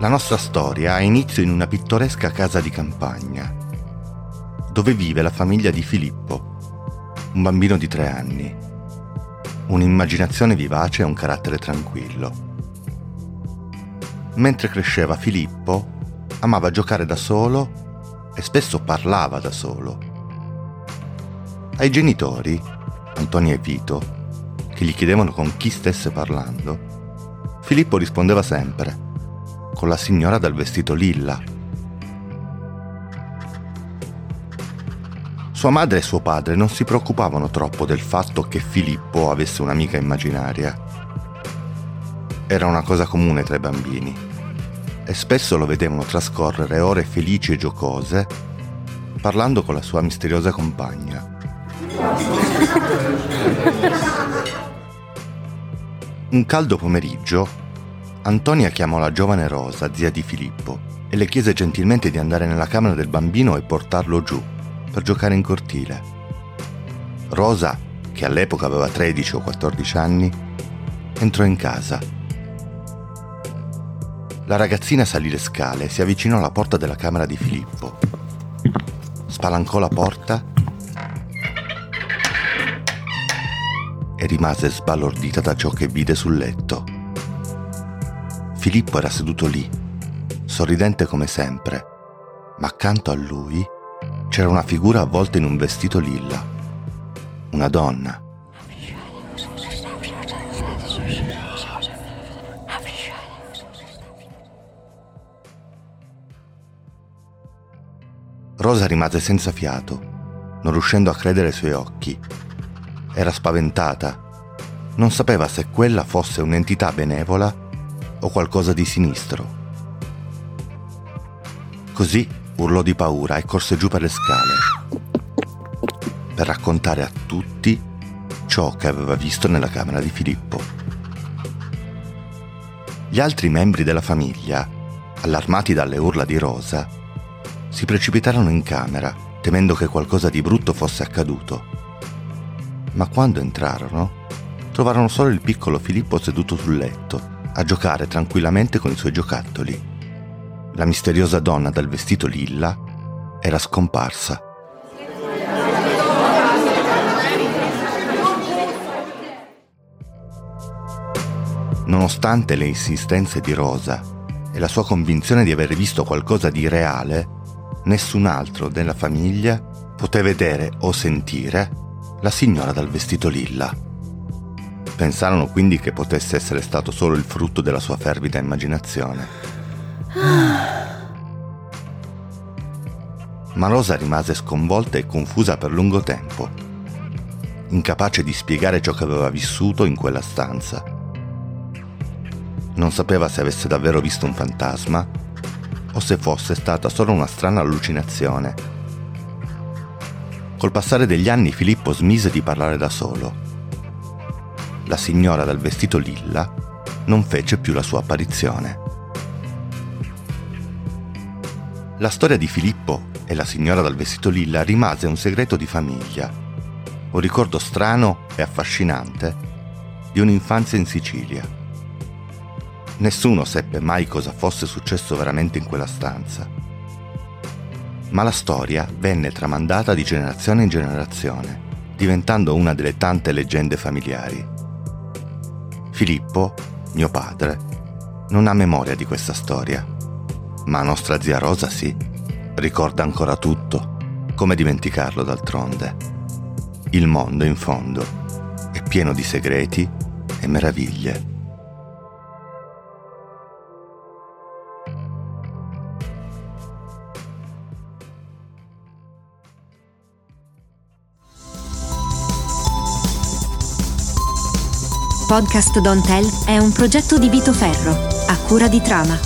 La nostra storia ha inizio in una pittoresca casa di campagna, dove vive la famiglia di Filippo, un bambino di tre anni, un'immaginazione vivace e un carattere tranquillo. Mentre cresceva Filippo, amava giocare da solo e spesso parlava da solo. Ai genitori, Antonia e Vito, che gli chiedevano con chi stesse parlando, Filippo rispondeva sempre, con la signora dal vestito lilla. Sua madre e suo padre non si preoccupavano troppo del fatto che Filippo avesse un'amica immaginaria era una cosa comune tra i bambini e spesso lo vedevano trascorrere ore felici e giocose parlando con la sua misteriosa compagna. Un caldo pomeriggio, Antonia chiamò la giovane Rosa, zia di Filippo, e le chiese gentilmente di andare nella camera del bambino e portarlo giù per giocare in cortile. Rosa, che all'epoca aveva 13 o 14 anni, entrò in casa la ragazzina salì le scale e si avvicinò alla porta della camera di Filippo. Spalancò la porta e rimase sbalordita da ciò che vide sul letto. Filippo era seduto lì, sorridente come sempre, ma accanto a lui c'era una figura avvolta in un vestito lilla. Una donna Rosa rimase senza fiato, non riuscendo a credere ai suoi occhi. Era spaventata. Non sapeva se quella fosse un'entità benevola o qualcosa di sinistro. Così urlò di paura e corse giù per le scale per raccontare a tutti ciò che aveva visto nella camera di Filippo. Gli altri membri della famiglia, allarmati dalle urla di Rosa, si precipitarono in camera, temendo che qualcosa di brutto fosse accaduto. Ma quando entrarono, trovarono solo il piccolo Filippo seduto sul letto, a giocare tranquillamente con i suoi giocattoli. La misteriosa donna dal vestito lilla era scomparsa. Nonostante le insistenze di Rosa e la sua convinzione di aver visto qualcosa di reale, nessun altro della famiglia poté vedere o sentire la signora dal vestito lilla. Pensarono quindi che potesse essere stato solo il frutto della sua fervida immaginazione. Ma Rosa rimase sconvolta e confusa per lungo tempo, incapace di spiegare ciò che aveva vissuto in quella stanza. Non sapeva se avesse davvero visto un fantasma o se fosse stata solo una strana allucinazione. Col passare degli anni Filippo smise di parlare da solo. La signora dal vestito lilla non fece più la sua apparizione. La storia di Filippo e la signora dal vestito lilla rimase un segreto di famiglia, un ricordo strano e affascinante di un'infanzia in Sicilia. Nessuno seppe mai cosa fosse successo veramente in quella stanza. Ma la storia venne tramandata di generazione in generazione, diventando una delle tante leggende familiari. Filippo, mio padre, non ha memoria di questa storia, ma nostra zia Rosa sì, ricorda ancora tutto, come dimenticarlo d'altronde. Il mondo, in fondo, è pieno di segreti e meraviglie. Podcast Don't Tell è un progetto di Vito Ferro, a cura di Trama